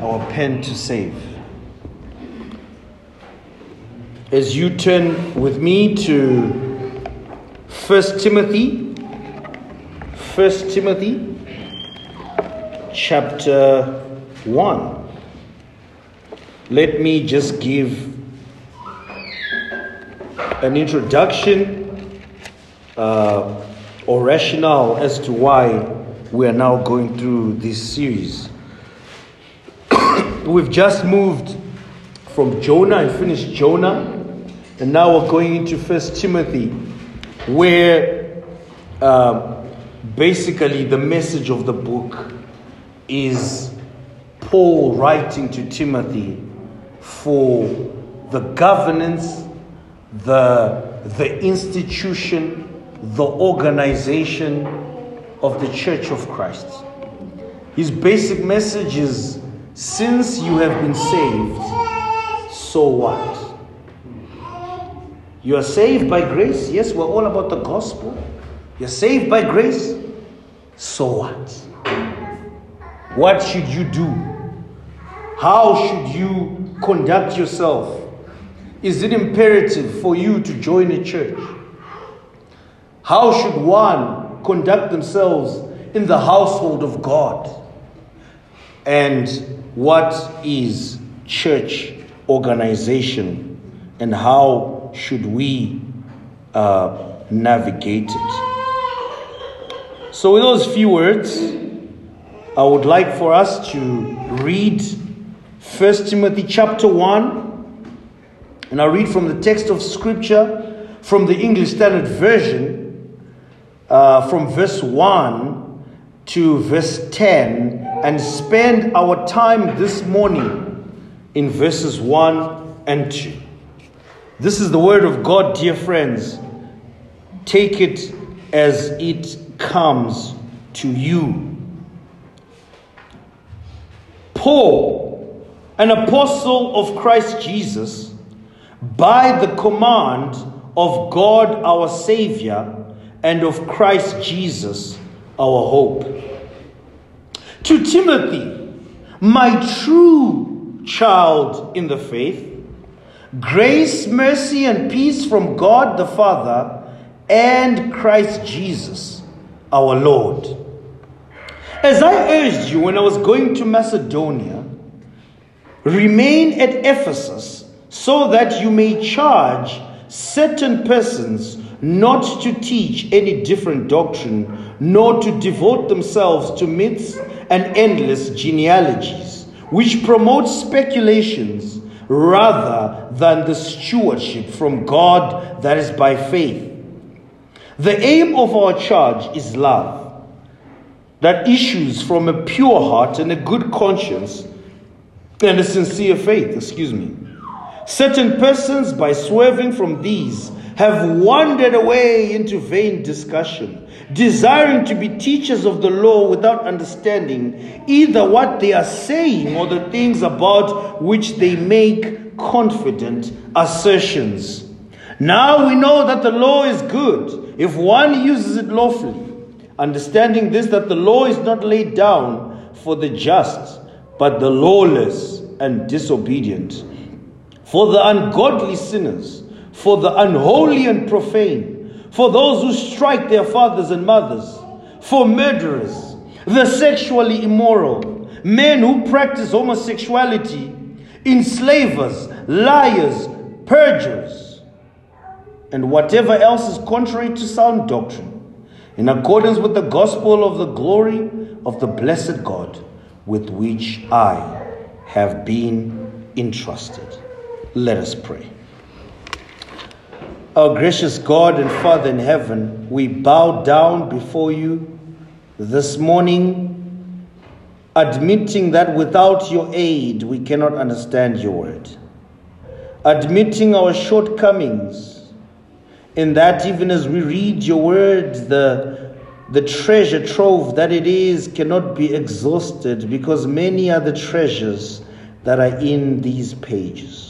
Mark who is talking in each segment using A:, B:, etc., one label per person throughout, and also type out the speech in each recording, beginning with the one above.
A: our pen to save. As you turn with me to 1 Timothy, 1 Timothy chapter 1, let me just give an introduction uh, or rationale as to why we are now going through this series. We've just moved from Jonah and finished Jonah, and now we're going into First Timothy, where uh, basically the message of the book is Paul writing to Timothy for the governance, the, the institution, the organization of the Church of Christ. His basic message is since you have been saved, so what? You are saved by grace. Yes, we're all about the gospel. You're saved by grace. So what? What should you do? How should you conduct yourself? Is it imperative for you to join a church? How should one conduct themselves in the household of God? And what is church organization and how should we uh, navigate it? So, with those few words, I would like for us to read 1 Timothy chapter 1, and I'll read from the text of Scripture from the English Standard Version, uh, from verse 1 to verse 10, and spend our time this morning in verses 1 and 2. This is the word of God, dear friends. Take it as it comes to you. Paul, an apostle of Christ Jesus, by the command of God our Savior and of Christ Jesus our hope. To Timothy, my true child in the faith, grace, mercy, and peace from God the Father and Christ Jesus our Lord. As I urged you when I was going to Macedonia, remain at Ephesus so that you may charge certain persons not to teach any different doctrine, nor to devote themselves to myths and endless genealogies, which promote speculations rather than the stewardship from God that is by faith. The aim of our charge is love that issues from a pure heart and a good conscience and a sincere faith, excuse me. Certain persons, by swerving from these, have wandered away into vain discussion, desiring to be teachers of the law without understanding either what they are saying or the things about which they make confident assertions. Now we know that the law is good if one uses it lawfully understanding this that the law is not laid down for the just, but the lawless and disobedient, for the ungodly sinners, for the unholy and profane, for those who strike their fathers and mothers, for murderers, the sexually immoral, men who practice homosexuality, enslavers, liars, perjurers, and whatever else is contrary to sound doctrine in accordance with the gospel of the glory of the blessed God with which I have been entrusted. Let us pray. Our gracious God and Father in heaven, we bow down before you this morning, admitting that without your aid we cannot understand your word, admitting our shortcomings in that even as we read your word, the, the treasure trove that it is cannot be exhausted because many are the treasures that are in these pages.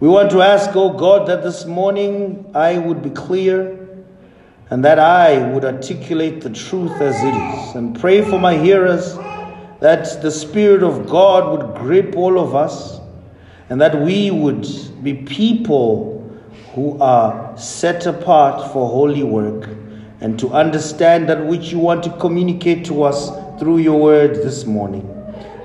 A: We want to ask, oh God, that this morning I would be clear and that I would articulate the truth as it is and pray for my hearers that the Spirit of God would grip all of us and that we would be people who are set apart for holy work and to understand that which you want to communicate to us through your word this morning.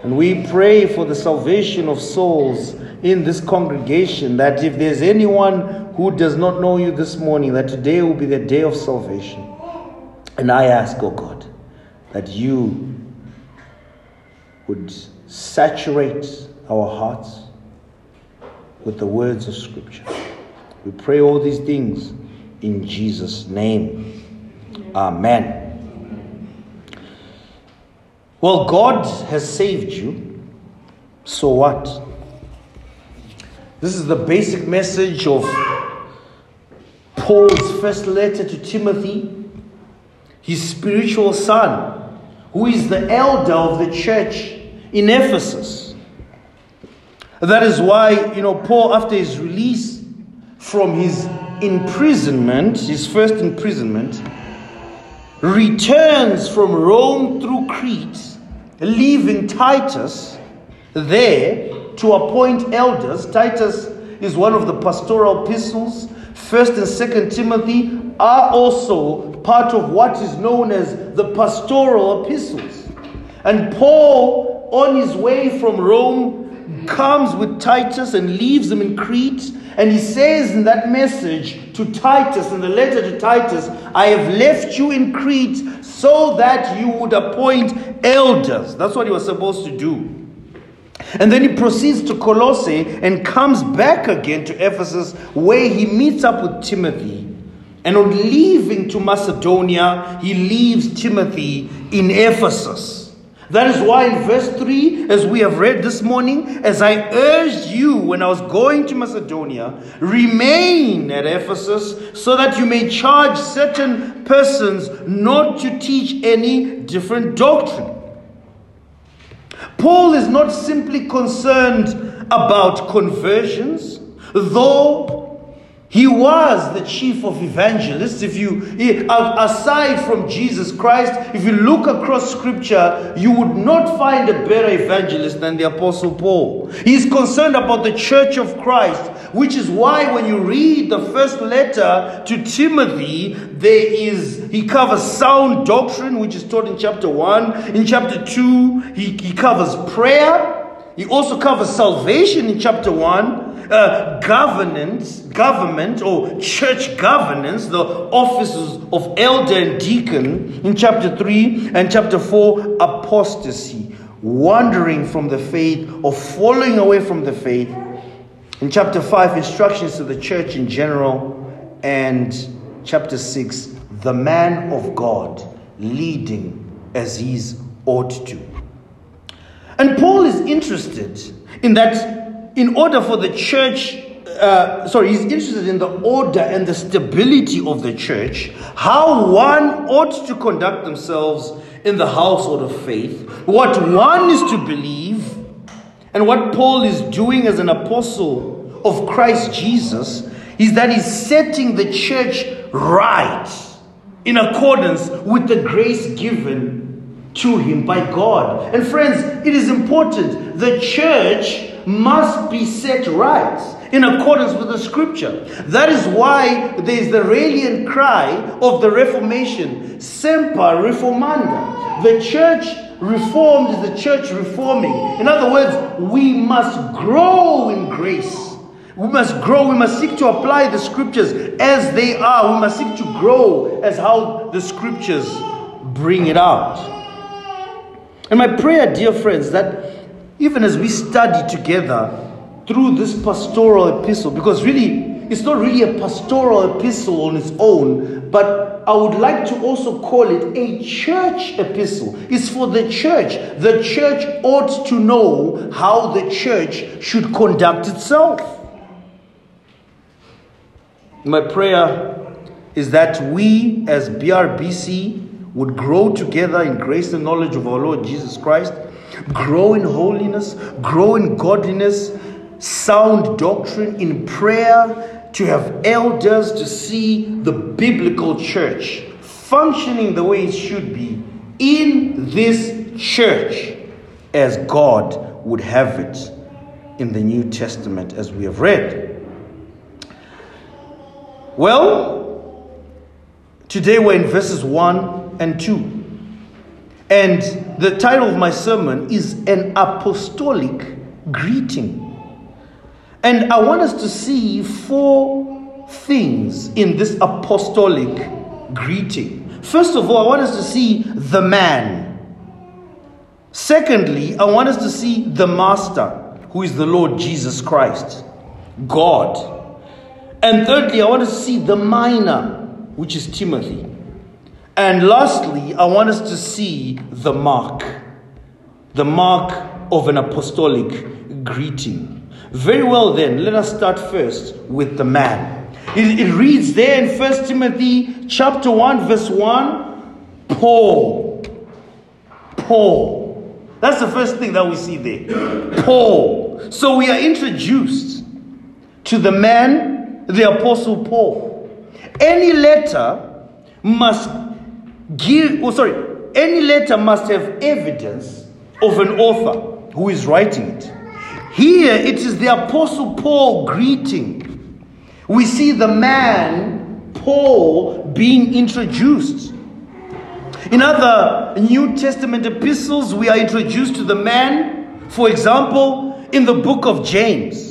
A: And we pray for the salvation of souls in this congregation that if there's anyone who does not know you this morning, that today will be the day of salvation. And I ask, oh God, that you would saturate our hearts with the words of Scripture. We pray all these things in Jesus' name. Amen. Well, God has saved you. So what? This is the basic message of Paul's first letter to Timothy, his spiritual son, who is the elder of the church in Ephesus. That is why, you know, Paul, after his release from his imprisonment, his first imprisonment, returns from Rome through Crete leaving Titus there to appoint elders. Titus is one of the pastoral epistles. First and Second Timothy are also part of what is known as the pastoral epistles. And Paul, on his way from Rome, comes with Titus and leaves him in Crete. And he says in that message to Titus, in the letter to Titus, I have left you in Crete so that you would appoint elders. That's what he was supposed to do. And then he proceeds to Colossae and comes back again to Ephesus, where he meets up with Timothy. And on leaving to Macedonia, he leaves Timothy in Ephesus. That is why in verse 3, as we have read this morning, as I urged you when I was going to Macedonia, remain at Ephesus so that you may charge certain persons not to teach any different doctrine. Paul is not simply concerned about conversions, though he was the chief of evangelists. If you, aside from Jesus Christ, if you look across scripture, you would not find a better evangelist than the Apostle Paul. He's concerned about the church of Christ, which is why when you read the first letter to Timothy, there is, he covers sound doctrine, which is taught in chapter 1. In chapter 2, he, he covers prayer. He also covers salvation in chapter 1 uh, governance, government or church governance, the offices of elder and deacon in chapter 3 and chapter 4, apostasy, wandering from the faith or falling away from the faith. In chapter 5, instructions to the church in general. And chapter 6, the man of God leading as he's ought to. And Paul is interested in that in order for the church, uh, sorry, he's interested in the order and the stability of the church, how one ought to conduct themselves in the household of faith, what one is to believe, and what Paul is doing as an apostle of Christ Jesus is that he's setting the church right in accordance with the grace given to him by God. And friends, it is important. The church must be set right in accordance with the scripture. That is why there is the rallying cry of the Reformation, Semper Reformanda. The church reformed is the church reforming. In other words, we must grow in grace. We must grow. We must seek to apply the scriptures as they are. We must seek to grow as how the scriptures bring it out. And my prayer, dear friends, that even as we study together through this pastoral epistle, because really, it's not really a pastoral epistle on its own, but I would like to also call it a church epistle. It's for the church. The church ought to know how the church should conduct itself. My prayer is that we as BRBC would grow together in grace and knowledge of our Lord Jesus Christ grow in holiness, grow in godliness, sound doctrine, in prayer, to have elders to see the biblical church functioning the way it should be in this church. as God would have it in the New Testament, as we have read. Well, today we're in verses 1 and 2. And the title of my sermon is An Apostolic Greeting. And I want us to see four things in this apostolic greeting. First of all, I want us to see the man. Secondly, I want us to see the master, who is the Lord Jesus Christ, God. And thirdly, I want to see the minor, which is Timothy. And lastly, I want us to see the mark, the mark of an apostolic greeting. Very well, then, let us start first with the man. It, it reads there in First Timothy chapter 1, verse 1 Paul. Paul. That's the first thing that we see there. Paul. So we are introduced to the man the Apostle Paul. Any letter must give, oh, sorry, any letter must have evidence of an author who is writing it. Here it is the Apostle Paul greeting. We see the man, Paul, being introduced. In other New Testament epistles, we are introduced to the man, for example, in the book of James.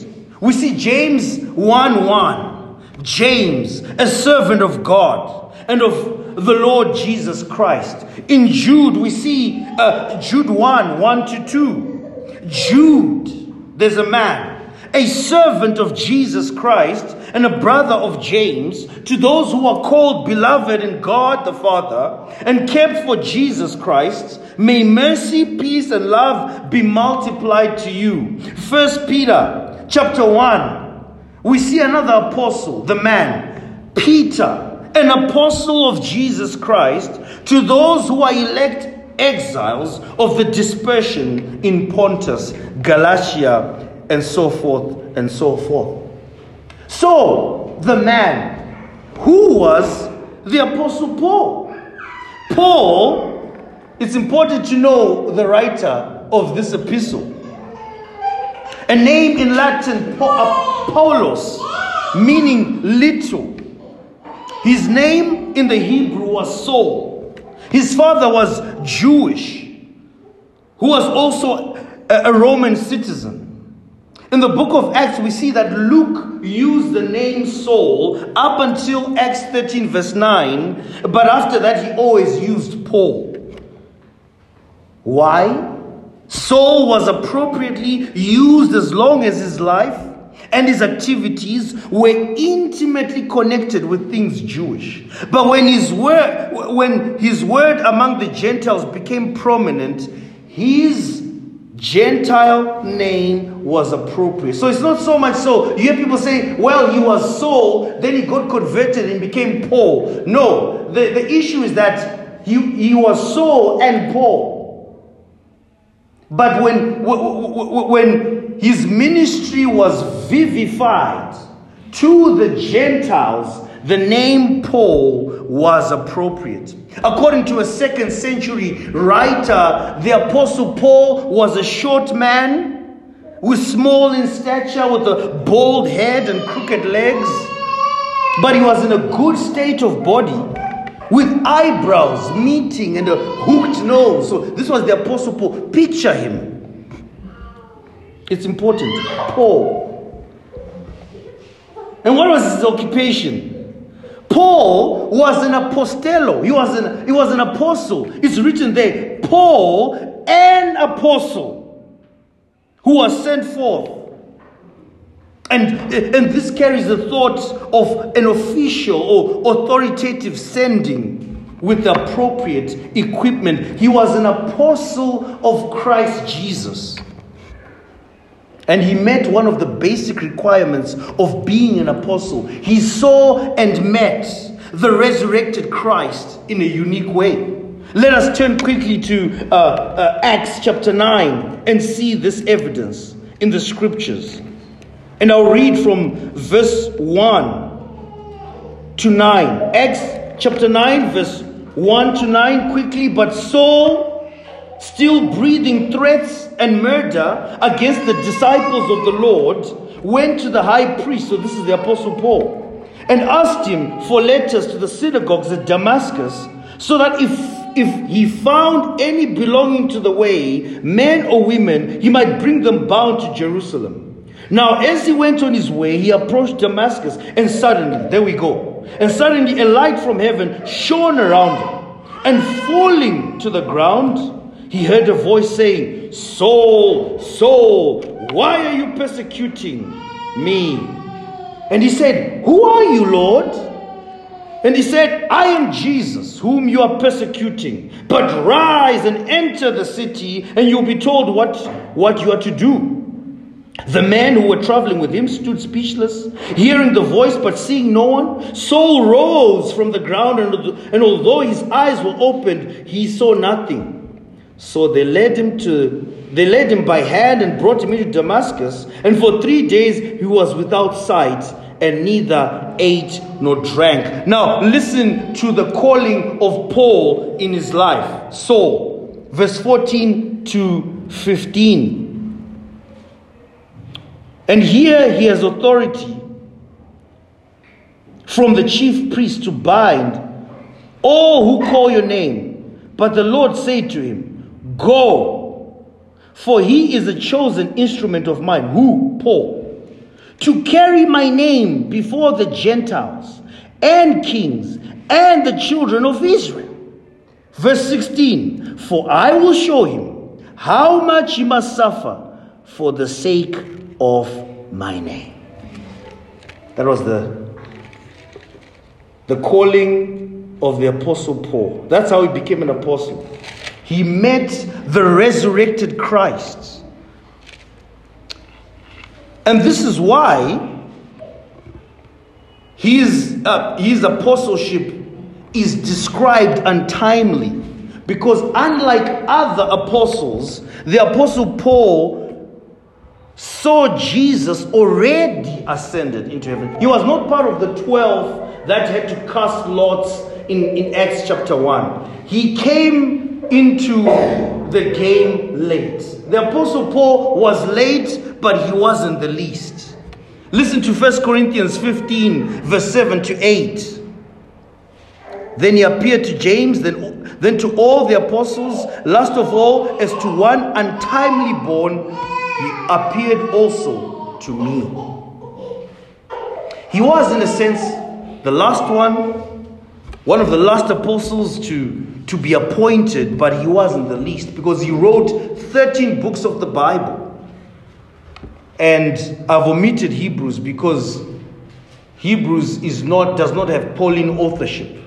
A: We see James 1 1. James, a servant of God and of the Lord Jesus Christ. In Jude, we see uh, Jude 1 1 to 2. Jude, there's a man, a servant of Jesus Christ and a brother of James, to those who are called beloved in God the Father and kept for Jesus Christ, may mercy, peace, and love be multiplied to you. First Peter chapter 1, we see another apostle, the man, Peter, an apostle of Jesus Christ, to those who are elect exiles of the dispersion in Pontus, Galatia, and so forth and so forth. So, the man, who was the apostle Paul? Paul, it's important to know the writer of this epistle. A name in Latin, Paulus, uh, meaning little. His name in the Hebrew was Saul. His father was Jewish, who was also a Roman citizen. In the book of Acts, we see that Luke used the name Saul up until Acts 13, verse 9, but after that, he always used Paul. Why? Saul was appropriately used as long as his life and his activities were intimately connected with things Jewish. But when his word, when his word among the Gentiles became prominent, his Gentile name was appropriate. So it's not so much so. You hear people say, well, he was Saul, then he got converted and became Paul. No, the, the issue is that he, he was Saul and Paul. But when, when his ministry was vivified to the Gentiles, the name Paul was appropriate. According to a second century writer, the Apostle Paul was a short man, was small in stature, with a bald head and crooked legs, but he was in a good state of body with eyebrows meeting and a hooked nose. So this was the Apostle Paul. Picture him. It's important. Paul. And what was his occupation? Paul was an apostello. He was an, he was an apostle. It's written there. Paul, an apostle, who was sent forth and, and this carries the thought of an official or authoritative sending with the appropriate equipment. He was an apostle of Christ Jesus. And he met one of the basic requirements of being an apostle. He saw and met the resurrected Christ in a unique way. Let us turn quickly to uh, uh, Acts chapter 9 and see this evidence in the scriptures. And I'll read from verse 1 to 9. Acts chapter 9, verse 1 to 9, quickly. But Saul still breathing threats and murder against the disciples of the Lord, went to the high priest, so this is the Apostle Paul, and asked him for letters to the synagogues at Damascus, so that if, if he found any belonging to the way, men or women, he might bring them bound to Jerusalem. Now, as he went on his way, he approached Damascus, and suddenly, there we go, and suddenly a light from heaven shone around him. And falling to the ground, he heard a voice saying, Saul, Saul, why are you persecuting me? And he said, Who are you, Lord? And he said, I am Jesus, whom you are persecuting. But rise and enter the city, and you'll be told what, what you are to do. The men who were traveling with him stood speechless, hearing the voice but seeing no one. Saul rose from the ground, and, although his eyes were opened, he saw nothing. So they led him to they led him by hand and brought him into Damascus, and for three days he was without sight and neither ate nor drank. Now listen to the calling of Paul in his life. Saul, verse 14 to 15. And here he has authority from the chief priest to bind all who call your name. But the Lord said to him, Go, for he is a chosen instrument of mine. Who? Paul. To carry my name before the Gentiles and kings and the children of Israel. Verse 16 For I will show him how much he must suffer for the sake of my name. That was the, the calling of the Apostle Paul. That's how he became an apostle. He met the resurrected Christ. And this is why his, uh, his apostleship is described untimely. Because unlike other apostles, the apostle Paul saw Jesus already ascended into heaven. He was not part of the 12 that had to cast lots in, in Acts chapter 1. He came into the game late. The Apostle Paul was late, but he wasn't the least. Listen to 1 Corinthians 15, verse 7 to 8. Then he appeared to James, then, then to all the apostles, last of all, as to one untimely born he appeared also to me. He was, in a sense, the last one, one of the last apostles to, to be appointed, but he wasn't the least because he wrote 13 books of the Bible. And I've omitted Hebrews because Hebrews is not, does not have Pauline authorship.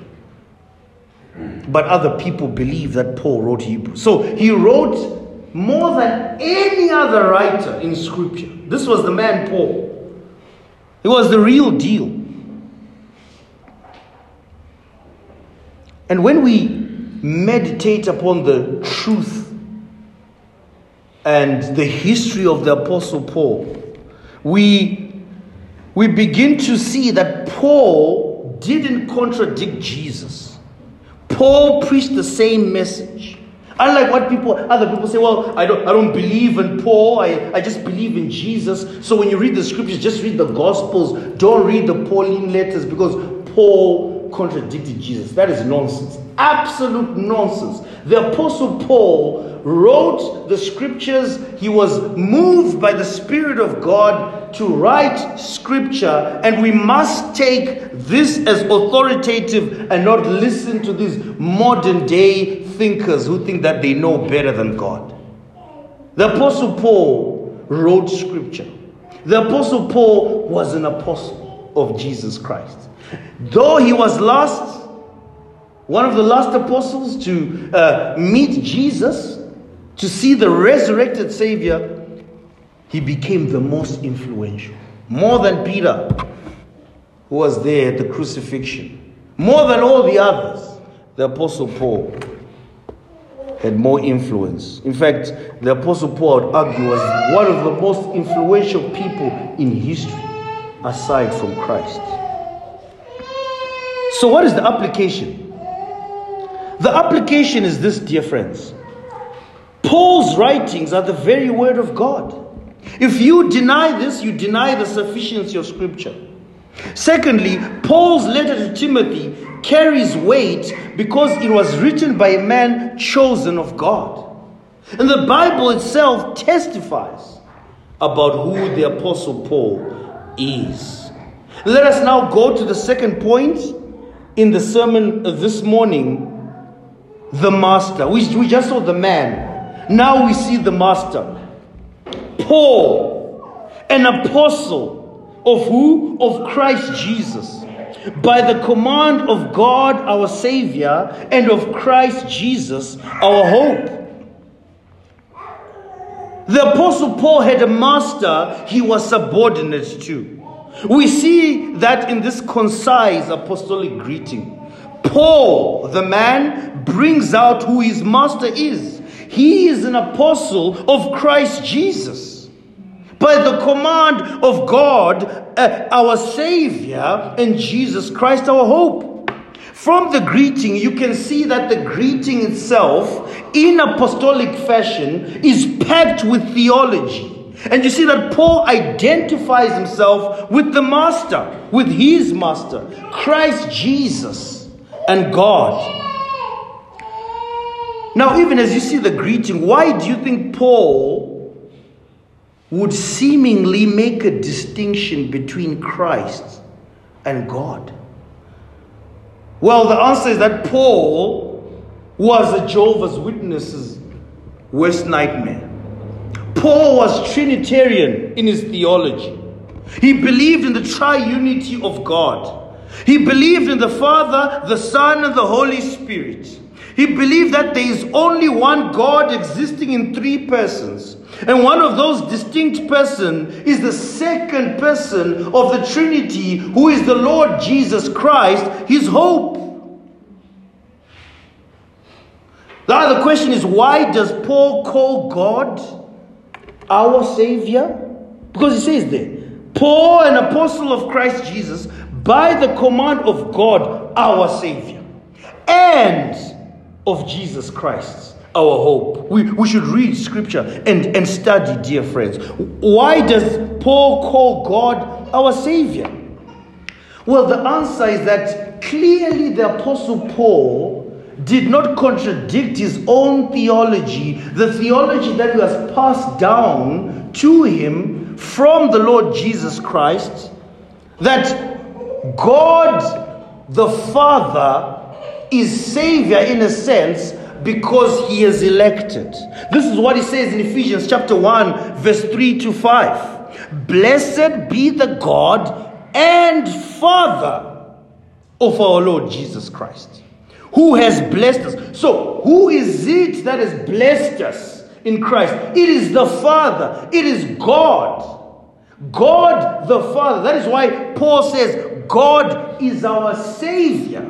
A: But other people believe that Paul wrote Hebrews. So he wrote more than any other writer in Scripture. This was the man Paul. He was the real deal. And when we meditate upon the truth and the history of the Apostle Paul, we, we begin to see that Paul didn't contradict Jesus. Paul preached the same message. Unlike what people, other people say, well, I don't, I don't believe in Paul, I, I just believe in Jesus. So when you read the scriptures, just read the Gospels. Don't read the Pauline letters because Paul contradicted Jesus. That is nonsense. Absolute nonsense. The Apostle Paul wrote the scriptures. He was moved by the Spirit of God to write scripture, and we must take this as authoritative and not listen to these modern day thinkers who think that they know better than God. The Apostle Paul wrote scripture. The Apostle Paul was an apostle of Jesus Christ. Though he was last, one of the last apostles to uh, meet Jesus, to see the resurrected Savior, he became the most influential. More than Peter, who was there at the crucifixion. More than all the others, the Apostle Paul had more influence. In fact, the Apostle Paul, would argue, was one of the most influential people in history, aside from Christ. So, what is the application? The application is this, dear friends. Paul's writings are the very word of God. If you deny this, you deny the sufficiency of Scripture. Secondly, Paul's letter to Timothy carries weight because it was written by a man chosen of God. And the Bible itself testifies about who the Apostle Paul is. Let us now go to the second point in the sermon this morning the master. We, we just saw the man. Now we see the master. Paul, an apostle of who? Of Christ Jesus. By the command of God our Savior and of Christ Jesus our hope. The apostle Paul had a master he was subordinate to. We see that in this concise apostolic greeting. Paul, the man, brings out who his master is. He is an apostle of Christ Jesus. By the command of God, uh, our Savior, and Jesus Christ, our hope. From the greeting, you can see that the greeting itself, in apostolic fashion, is packed with theology. And you see that Paul identifies himself with the Master, with his Master, Christ Jesus and God. Now, even as you see the greeting, why do you think Paul would seemingly make a distinction between Christ and God? Well, the answer is that Paul was a Jehovah's Witnesses' worst nightmare. Paul was Trinitarian in his theology. He believed in the triunity of God. He believed in the Father, the Son, and the Holy Spirit. He believed that there is only one God existing in three persons. And one of those distinct persons is the second person of the Trinity, who is the Lord Jesus Christ, his hope. Now The other question is why does Paul call God our Savior? Because he says there, Paul, an apostle of Christ Jesus, by the command of God, our Savior, and of Jesus Christ, our hope. We, we should read scripture and, and study, dear friends. Why does Paul call God our Savior? Well, the answer is that clearly the Apostle Paul did not contradict his own theology, the theology that was passed down to him from the Lord Jesus Christ, that God the Father is Savior in a sense because he is elected. This is what he says in Ephesians chapter 1, verse 3 to 5. Blessed be the God and Father of our Lord Jesus Christ, who has blessed us. So, who is it that has blessed us in Christ? It is the Father, it is God. God the Father. That is why Paul says God is our Savior.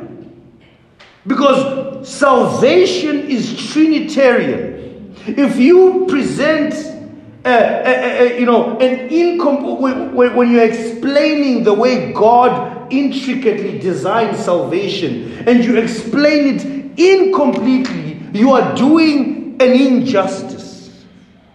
A: Because salvation is Trinitarian. If you present, uh, you know, an incom- when, when you're explaining the way God intricately designed salvation and you explain it incompletely, you are doing an injustice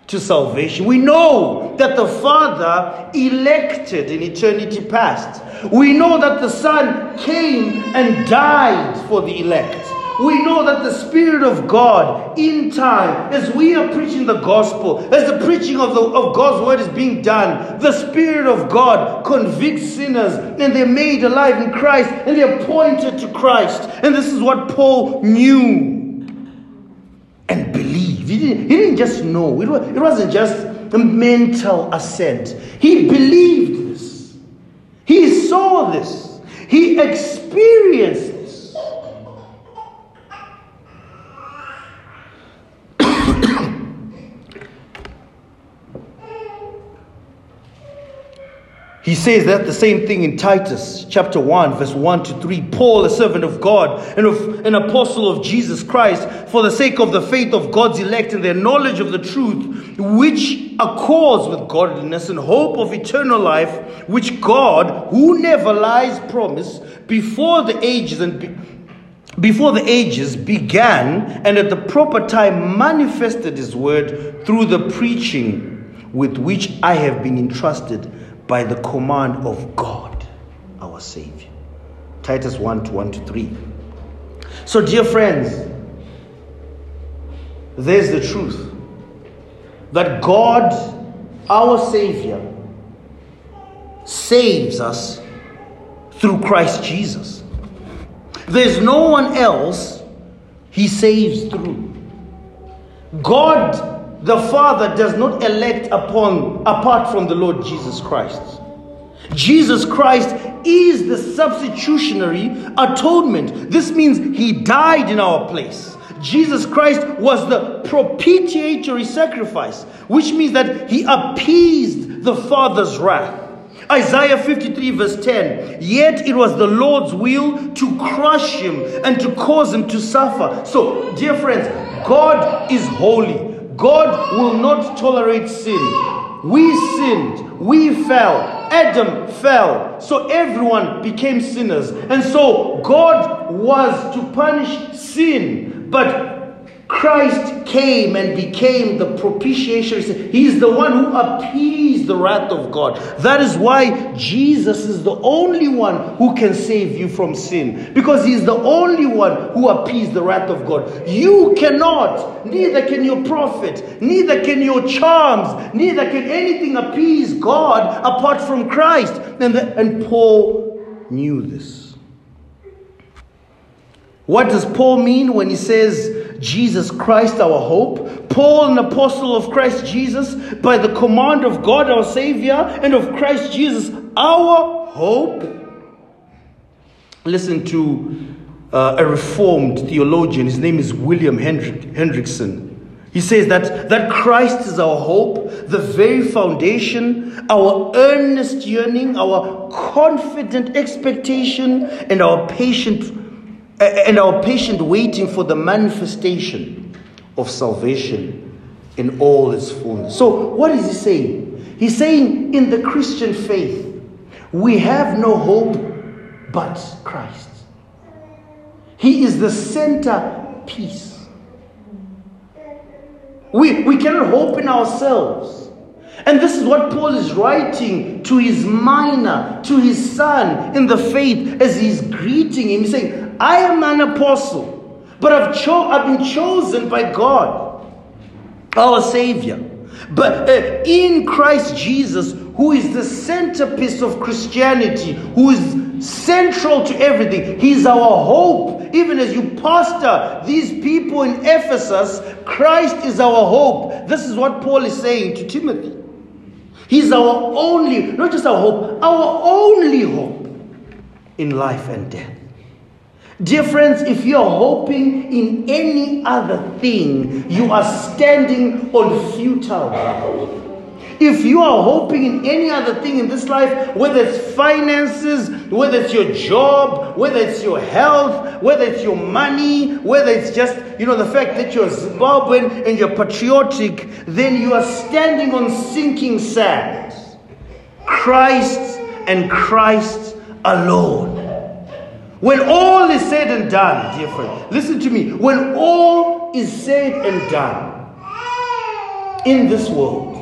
A: to salvation. We know that the Father elected in eternity past. We know that the Son came and died for the elect. We know that the Spirit of God, in time, as we are preaching the gospel, as the preaching of, the, of God's word is being done, the Spirit of God convicts sinners and they're made alive in Christ and they're pointed to Christ. And this is what Paul knew and believed. He didn't, he didn't just know, it, was, it wasn't just a mental assent. He believed this, he saw this, he experienced this. He says that the same thing in Titus chapter 1, verse 1 to 3. Paul, a servant of God and of, an apostle of Jesus Christ, for the sake of the faith of God's elect and their knowledge of the truth, which accords with godliness and hope of eternal life, which God, who never lies, promised before the ages and be, before the ages began and at the proper time manifested his word through the preaching with which I have been entrusted by the command of God, our Savior. Titus 1 to 1 to 3. So, dear friends, there's the truth that God, our Savior, saves us through Christ Jesus. There's no one else He saves through. God the Father does not elect upon apart from the Lord Jesus Christ. Jesus Christ is the substitutionary atonement. This means he died in our place. Jesus Christ was the propitiatory sacrifice, which means that he appeased the Father's wrath. Isaiah 53, verse 10 Yet it was the Lord's will to crush him and to cause him to suffer. So, dear friends, God is holy. God will not tolerate sin. We sinned, we fell, Adam fell, so everyone became sinners. And so God was to punish sin, but Christ came and became the propitiation. He's the one who appeased the wrath of God. That is why Jesus is the only one who can save you from sin. Because he's the only one who appeased the wrath of God. You cannot, neither can your prophet, neither can your charms, neither can anything appease God apart from Christ. And, the, and Paul knew this. What does Paul mean when he says, Jesus Christ, our hope, Paul, an apostle of Christ Jesus, by the command of God, our Savior, and of Christ Jesus, our hope. Listen to uh, a reformed theologian. His name is William Hendrick, Hendriksen. He says that, that Christ is our hope, the very foundation, our earnest yearning, our confident expectation, and our patient and our patient waiting for the manifestation of salvation in all its fullness. So, what is he saying? He's saying in the Christian faith, we have no hope but Christ. He is the center piece. We, we cannot hope in ourselves. And this is what Paul is writing to his minor, to his son in the faith as he's greeting him. He's saying, I am an apostle, but I've, cho- I've been chosen by God, our Savior. But uh, in Christ Jesus, who is the centerpiece of Christianity, who is central to everything, He's our hope. Even as you pastor these people in Ephesus, Christ is our hope. This is what Paul is saying to Timothy. He's our only, not just our hope, our only hope in life and death. Dear friends, if you are hoping in any other thing, you are standing on futile ground. If you are hoping in any other thing in this life, whether it's finances, whether it's your job, whether it's your health, whether it's your money, whether it's just, you know, the fact that you're Zimbabwean and you're patriotic, then you are standing on sinking sand. Christ and Christ alone. When all is said and done, dear friend, listen to me. When all is said and done in this world,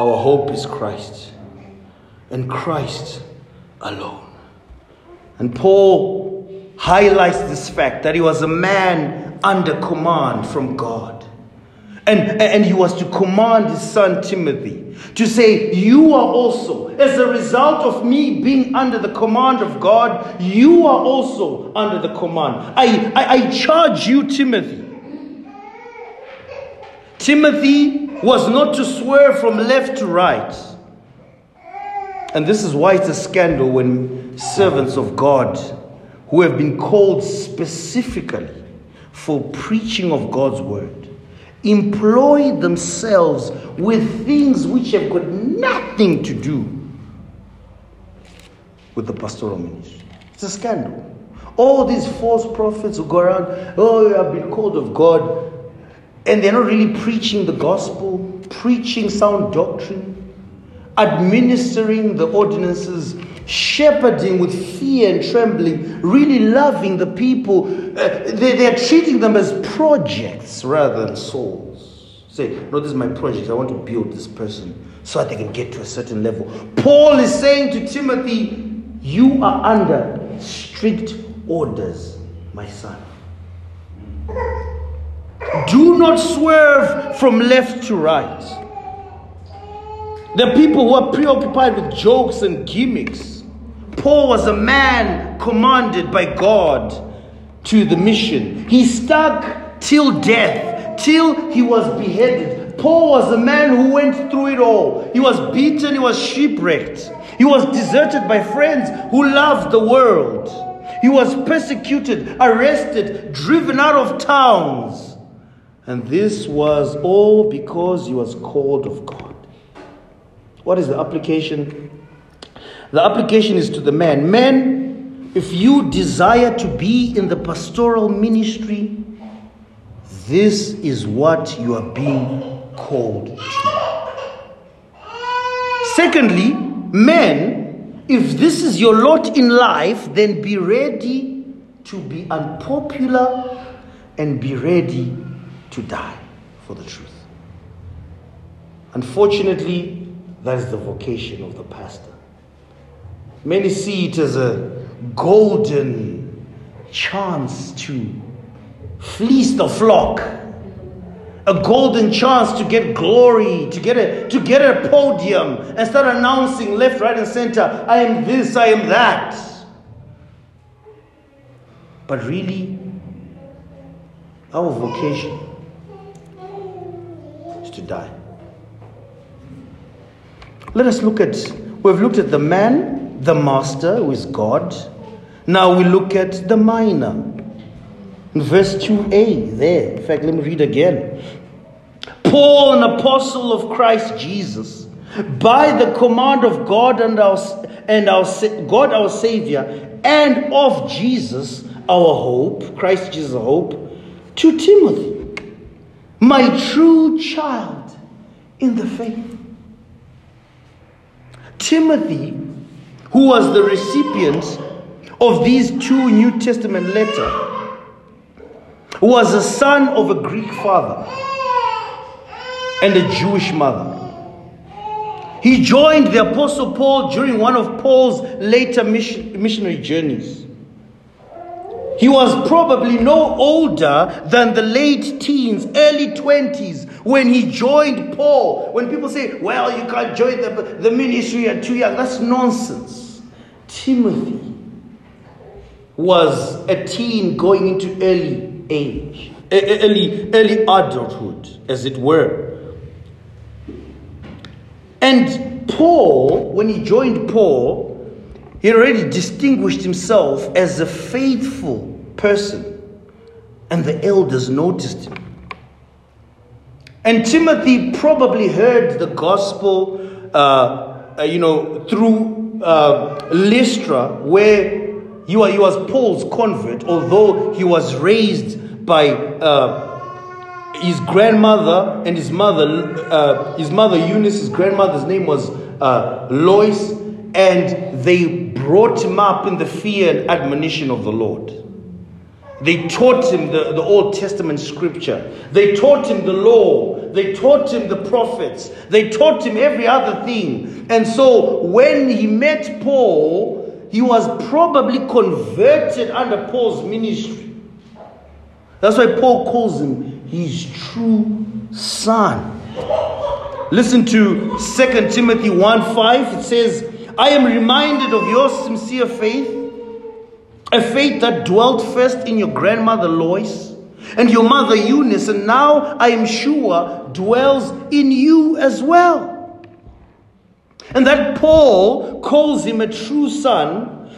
A: our hope is Christ and Christ alone. And Paul highlights this fact that he was a man under command from God. And, and he was to command his son Timothy to say, You are also, as a result of me being under the command of God, you are also under the command. I, I, I charge you, Timothy. Timothy was not to swear from left to right. And this is why it's a scandal when servants of God who have been called specifically for preaching of God's word employ themselves with things which have got nothing to do with the pastoral ministry. It's a scandal. All these false prophets who go around, oh, have been called of God, and they're not really preaching the gospel, preaching sound doctrine, administering the ordinances shepherding with fear and trembling, really loving the people. Uh, they, they're treating them as projects rather than souls. Say, no, this is my project. I want to build this person so that they can get to a certain level. Paul is saying to Timothy, You are under strict orders, my son. Do not swerve from left to right. The people who are preoccupied with jokes and gimmicks. Paul was a man commanded by God to the mission. He stuck till death, till he was beheaded. Paul was a man who went through it all. He was beaten, he was shipwrecked, he was deserted by friends who loved the world. He was persecuted, arrested, driven out of towns. And this was all because he was called of God. What is the application? The application is to the man. Men, if you desire to be in the pastoral ministry, this is what you are being called to. Secondly, men, if this is your lot in life, then be ready to be unpopular and be ready to die for the truth. Unfortunately, that is the vocation of the pastor. Many see it as a golden chance to fleece the flock, a golden chance to get glory, to get a, to get a podium and start announcing left, right, and center I am this, I am that. But really, our vocation is to die. Let us look at, we've looked at the man, the master, who is God. Now we look at the minor. In verse 2a, there. In fact, let me read again. Paul, an apostle of Christ Jesus, by the command of God and our, and our God our Savior, and of Jesus our hope, Christ Jesus hope, to Timothy, my true child in the faith Timothy, who was the recipient of these two New Testament letters, was a son of a Greek father and a Jewish mother. He joined the Apostle Paul during one of Paul's later mission, missionary journeys. He was probably no older than the late teens, early 20s when he joined Paul. When people say, well, you can't join the, the ministry at too young, that's nonsense. Timothy was a teen going into early age, early, early adulthood, as it were. And Paul, when he joined Paul, he already distinguished himself as a faithful person. And the elders noticed him. And Timothy probably heard the gospel, uh, uh, you know, through uh, Lystra, where he was, Paul's convert, although he was raised by uh, his grandmother and his mother. Uh, his mother Eunice, his grandmother's name was uh, Lois, and they brought him up in the fear and admonition of the Lord. They taught him the, the Old Testament scripture. They taught him the law. They taught him the prophets. They taught him every other thing. And so when he met Paul, he was probably converted under Paul's ministry. That's why Paul calls him his true son. Listen to 2 Timothy 1 5. It says, I am reminded of your sincere faith a faith that dwelt first in your grandmother Lois and your mother Eunice, and now I am sure dwells in you as well. And that Paul calls him a true son,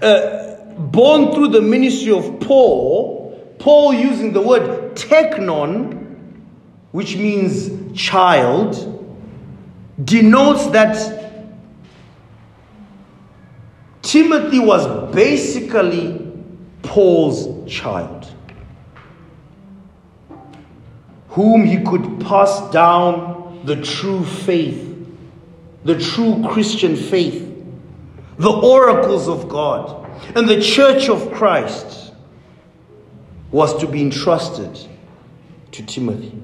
A: uh, born through the ministry of Paul, Paul using the word teknon, which means child, denotes that Timothy was basically Paul's child, whom he could pass down the true faith, the true Christian faith, the oracles of God, and the church of Christ was to be entrusted to Timothy.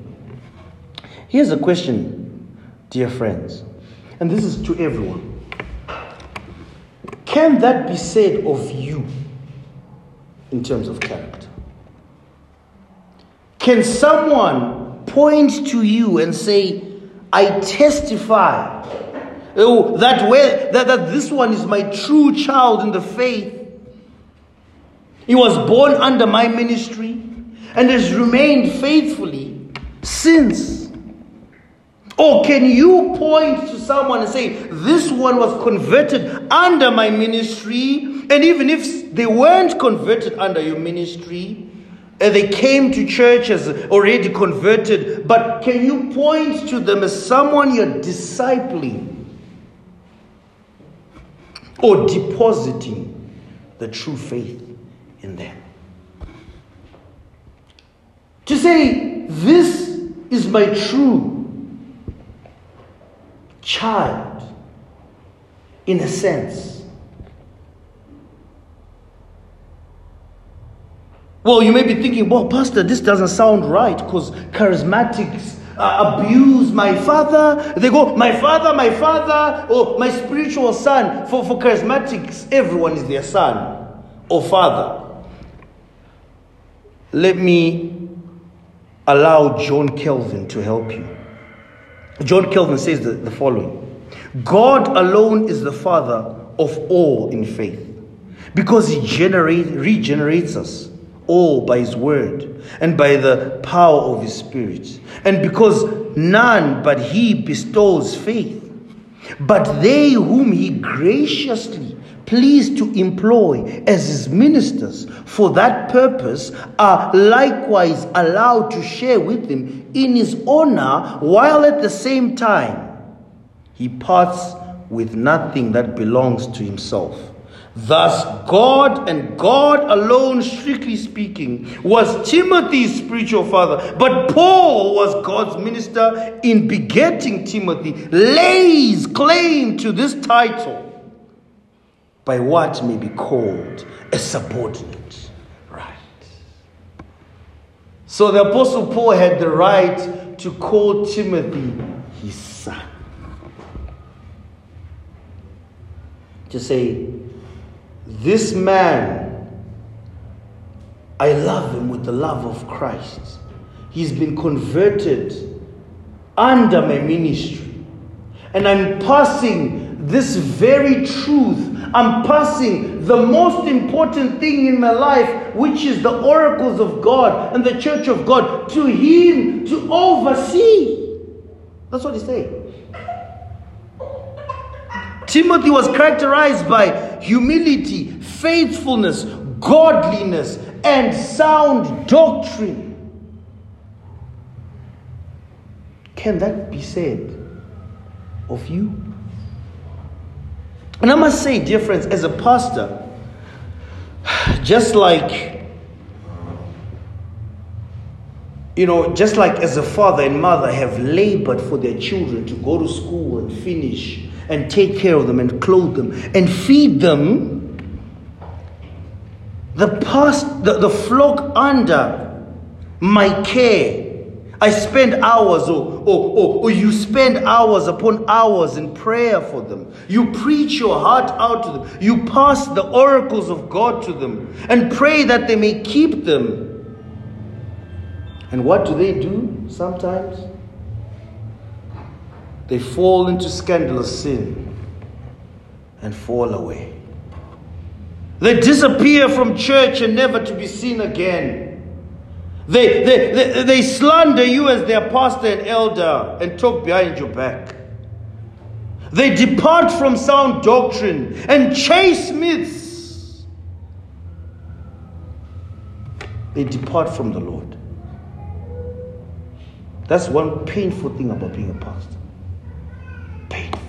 A: Here's a question, dear friends, and this is to everyone. Can that be said of you in terms of character? Can someone point to you and say, I testify oh, that, way, that, that this one is my true child in the faith? He was born under my ministry and has remained faithfully since. Or can you point to someone and say, This one was converted under my ministry, and even if they weren't converted under your ministry, and they came to church as already converted, but can you point to them as someone you're discipling or depositing the true faith in them? To say, This is my true child, in a sense. Well, you may be thinking, well, Pastor, this doesn't sound right because charismatics uh, abuse my father. They go, my father, my father, or my spiritual son. For, for charismatics, everyone is their son or father. Let me allow John Calvin to help you. John Calvin says the, the following God alone is the father of all in faith because he generate, regenerates us all by his word and by the power of his spirit. And because none but he bestows faith, but they whom he graciously pleased to employ as his ministers for that purpose are likewise allowed to share with him in his honor, while at the same time he parts with nothing that belongs to himself Thus, God and God alone, strictly speaking, was Timothy's spiritual father. But Paul was God's minister in begetting Timothy, lays claim to this title by what may be called a subordinate right. So the Apostle Paul had the right to call Timothy his son. To say, this man, I love him with the love of Christ. He's been converted under my ministry. And I'm passing this very truth. I'm passing the most important thing in my life, which is the oracles of God and the church of God, to him to oversee. That's what he's saying. Timothy was characterized by humility, faithfulness, godliness, and sound doctrine. Can that be said of you? And I must say, dear friends, as a pastor, just like, you know, just like as a father and mother have labored for their children to go to school and finish and take care of them and clothe them and feed them, the past, the, the flock under my care. I spend hours, or, or, or, or you spend hours upon hours in prayer for them. You preach your heart out to them. You pass the oracles of God to them and pray that they may keep them. And what do they do sometimes? they fall into scandalous sin and fall away. They disappear from church and never to be seen again. They, they, they, they slander you as their pastor and elder and talk behind your back. They depart from sound doctrine and chase myths. They depart from the Lord. That's one painful thing about being a pastor. Painful.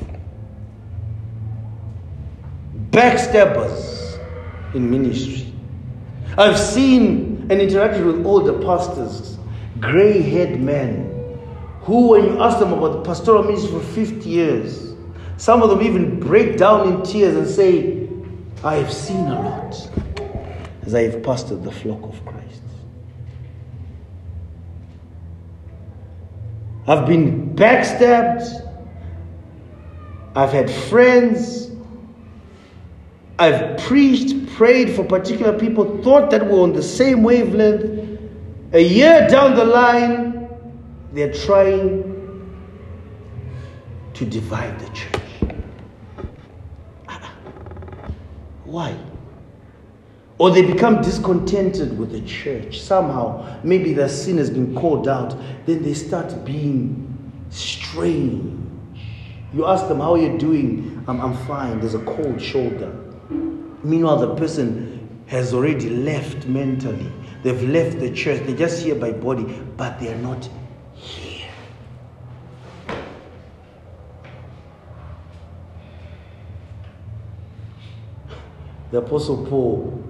A: backstabbers in ministry. I've seen and interacted with older pastors, gray haired men, who, when you ask them about the pastoral ministry for 50 years, Some of them even break down in tears and say, I have seen a lot as I have pastored the flock of Christ. I've been backstabbed. I've had friends. I've preached, prayed for particular people, thought that we're on the same wavelength. A year down the line, they're trying to divide the church. Why? Or they become discontented with the church. Somehow, maybe their sin has been called out. Then they start being strange. You ask them, How are you doing? I'm, I'm fine. There's a cold shoulder. Meanwhile, the person has already left mentally. They've left the church. They're just here by body, but they're not here. The Apostle Paul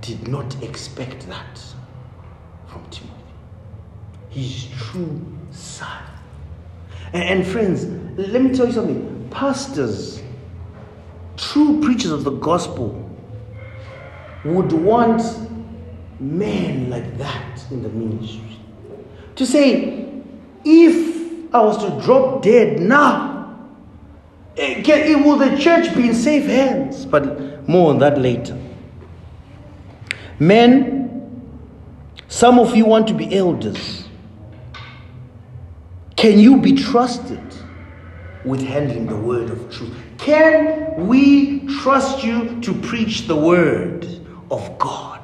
A: did not expect that from Timothy. His true son. And, and, friends, let me tell you something. Pastors, true preachers of the gospel, would want men like that in the ministry. To say, if I was to drop dead now, it, eh, it, will the church be in safe hands? But more on that later. Men, some of you want to be elders. Can you be trusted with handling the word of truth? Can we trust you to preach the word of God?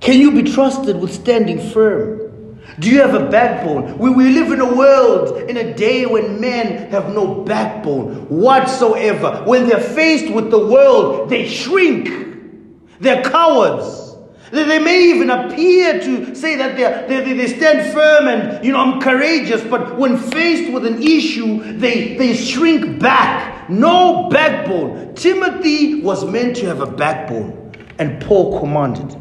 A: Can you be trusted with standing firm? Do you have a backbone? We, we live in a world, in a day when men have no backbone whatsoever. When they're faced with the world, they shrink. They're cowards. They, may even appear to say that they, they, they stand firm and, you know, I'm courageous, but when faced with an issue, they, they shrink back. No backbone. Timothy was meant to have a backbone, and Paul commanded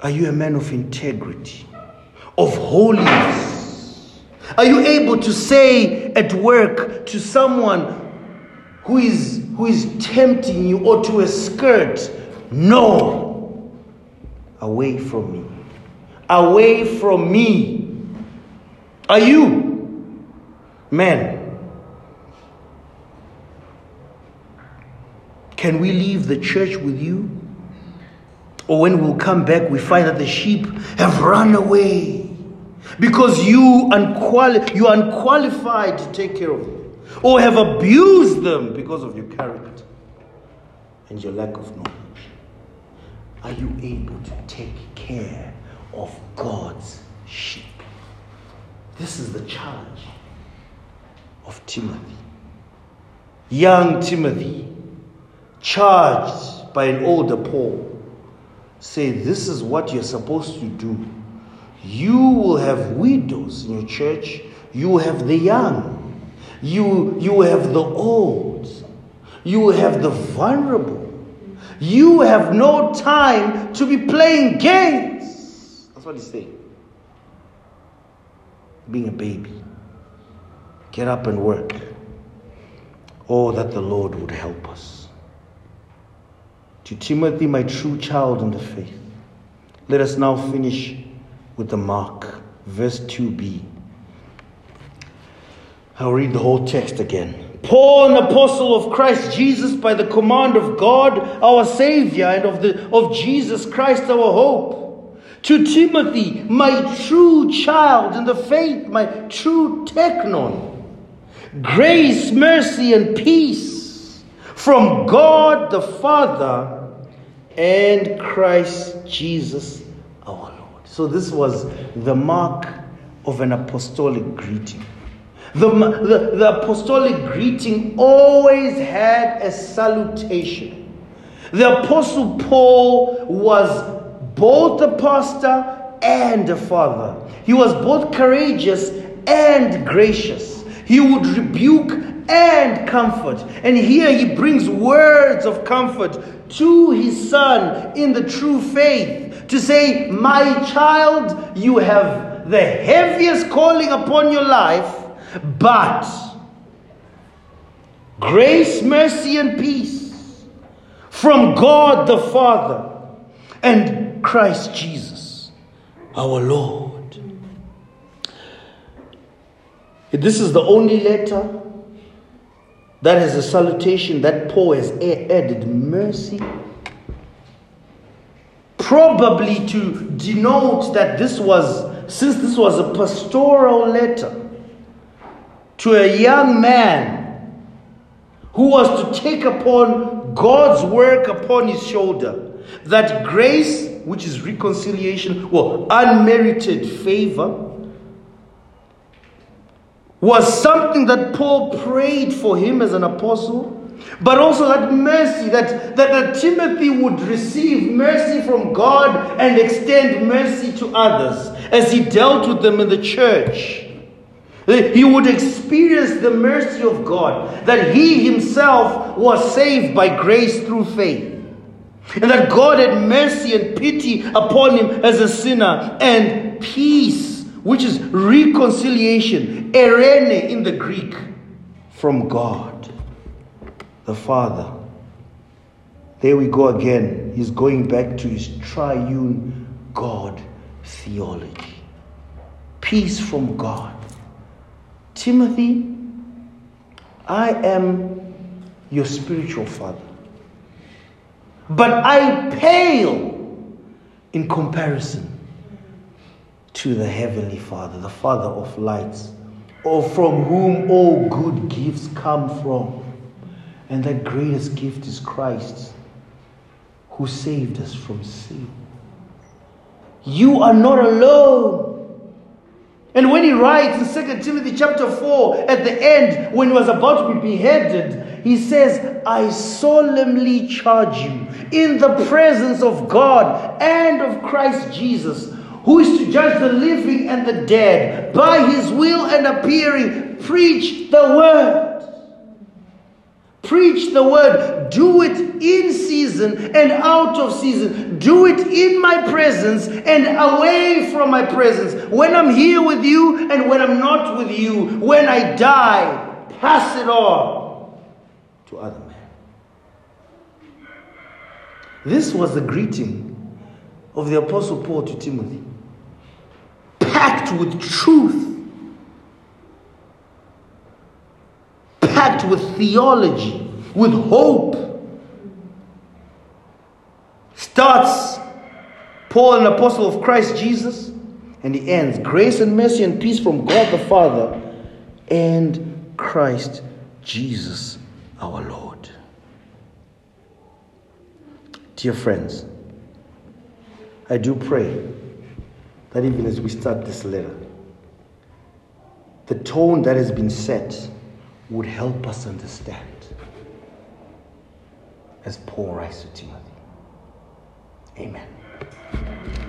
A: Are you a man of integrity, of holiness? Are you able to say at work to someone who is, who is tempting you or to a skirt, no, away from me? Away from me. Are you? Men. Can we leave the church with you? Or when we'll come back, we find that the sheep have run away because you, unquali- you are unqualified to take care of them, or have abused them because of your character and your lack of knowledge. Are you able to take care of God's sheep? This is the challenge of Timothy. Young Timothy, charged by an older Paul say, This is what you're supposed to do. You will have widows in your church, you will have the young, you, you have the old, you have the vulnerable. You have no time to be playing games. That's what he's saying. Being a baby. Get up and work. Oh, that the Lord would help us to Timothy, my true child in the faith. Let us now finish with the mark, verse 2b. I'll read the whole text again. Paul, an apostle of Christ Jesus, by the command of God, our Savior, and of, the, of Jesus Christ, our hope. To Timothy, my true child in the faith, my true teknon. Grace, mercy, and peace from God the Father and Christ Jesus our Lord. So this was the mark of an apostolic greeting. The, the, the apostolic greeting always had a salutation. The apostle Paul was both a pastor and a father. He was both courageous and gracious. He would rebuke and comfort. And here he brings words of comfort to his son in the true faith to say, My child, you have the heaviest calling upon your life, but grace, mercy, and peace from God the Father and Christ Jesus, our Lord. This is the only letter that is a salutation that Paul has added mercy. Probably to denote that this was, since this was a pastoral letter to a young man who was to take upon God's work upon his shoulder, that grace, which is reconciliation, well, unmerited favor, was something that Paul prayed for him as an apostle, but also that mercy, that, that, that Timothy would receive mercy from God and extend mercy to others as he dealt with them in the church. Eh, he would experience the mercy of God, that he himself was saved by grace through faith. And that God had mercy and pity upon him as a sinner and peace which is reconciliation, eirene in the Greek, from God the Father. There we go again. He's going back to his triune God theology. Peace from God. Timothy, I am your spiritual father. But I pale in comparison to the Heavenly Father, the Father of lights, or from whom all good gifts come from. And that greatest gift is Christ, who saved us from sin. You are not alone. And when he writes in 2 Timothy chapter 4, at the end, when he was about to be beheaded, he says, I solemnly charge you in the presence of God and of Christ Jesus who is to judge the living and the dead, by his will and appearing, preach the word. Preach the word. Do it in season and out of season. Do it in my presence and away from my presence. When I'm here with you and when I'm not with you. When I die, pass it on to other men. This was the greeting of the Apostle Paul to Timothy packed with truth, packed with theology, with hope. Starts Paul, an apostle of Christ Jesus, and he ends grace and mercy and peace from God the Father and Christ Jesus our Lord. Dear friends, I do pray that even as we start this letter, the tone that has been set would help us understand, as Paul writes to Timothy. Amen.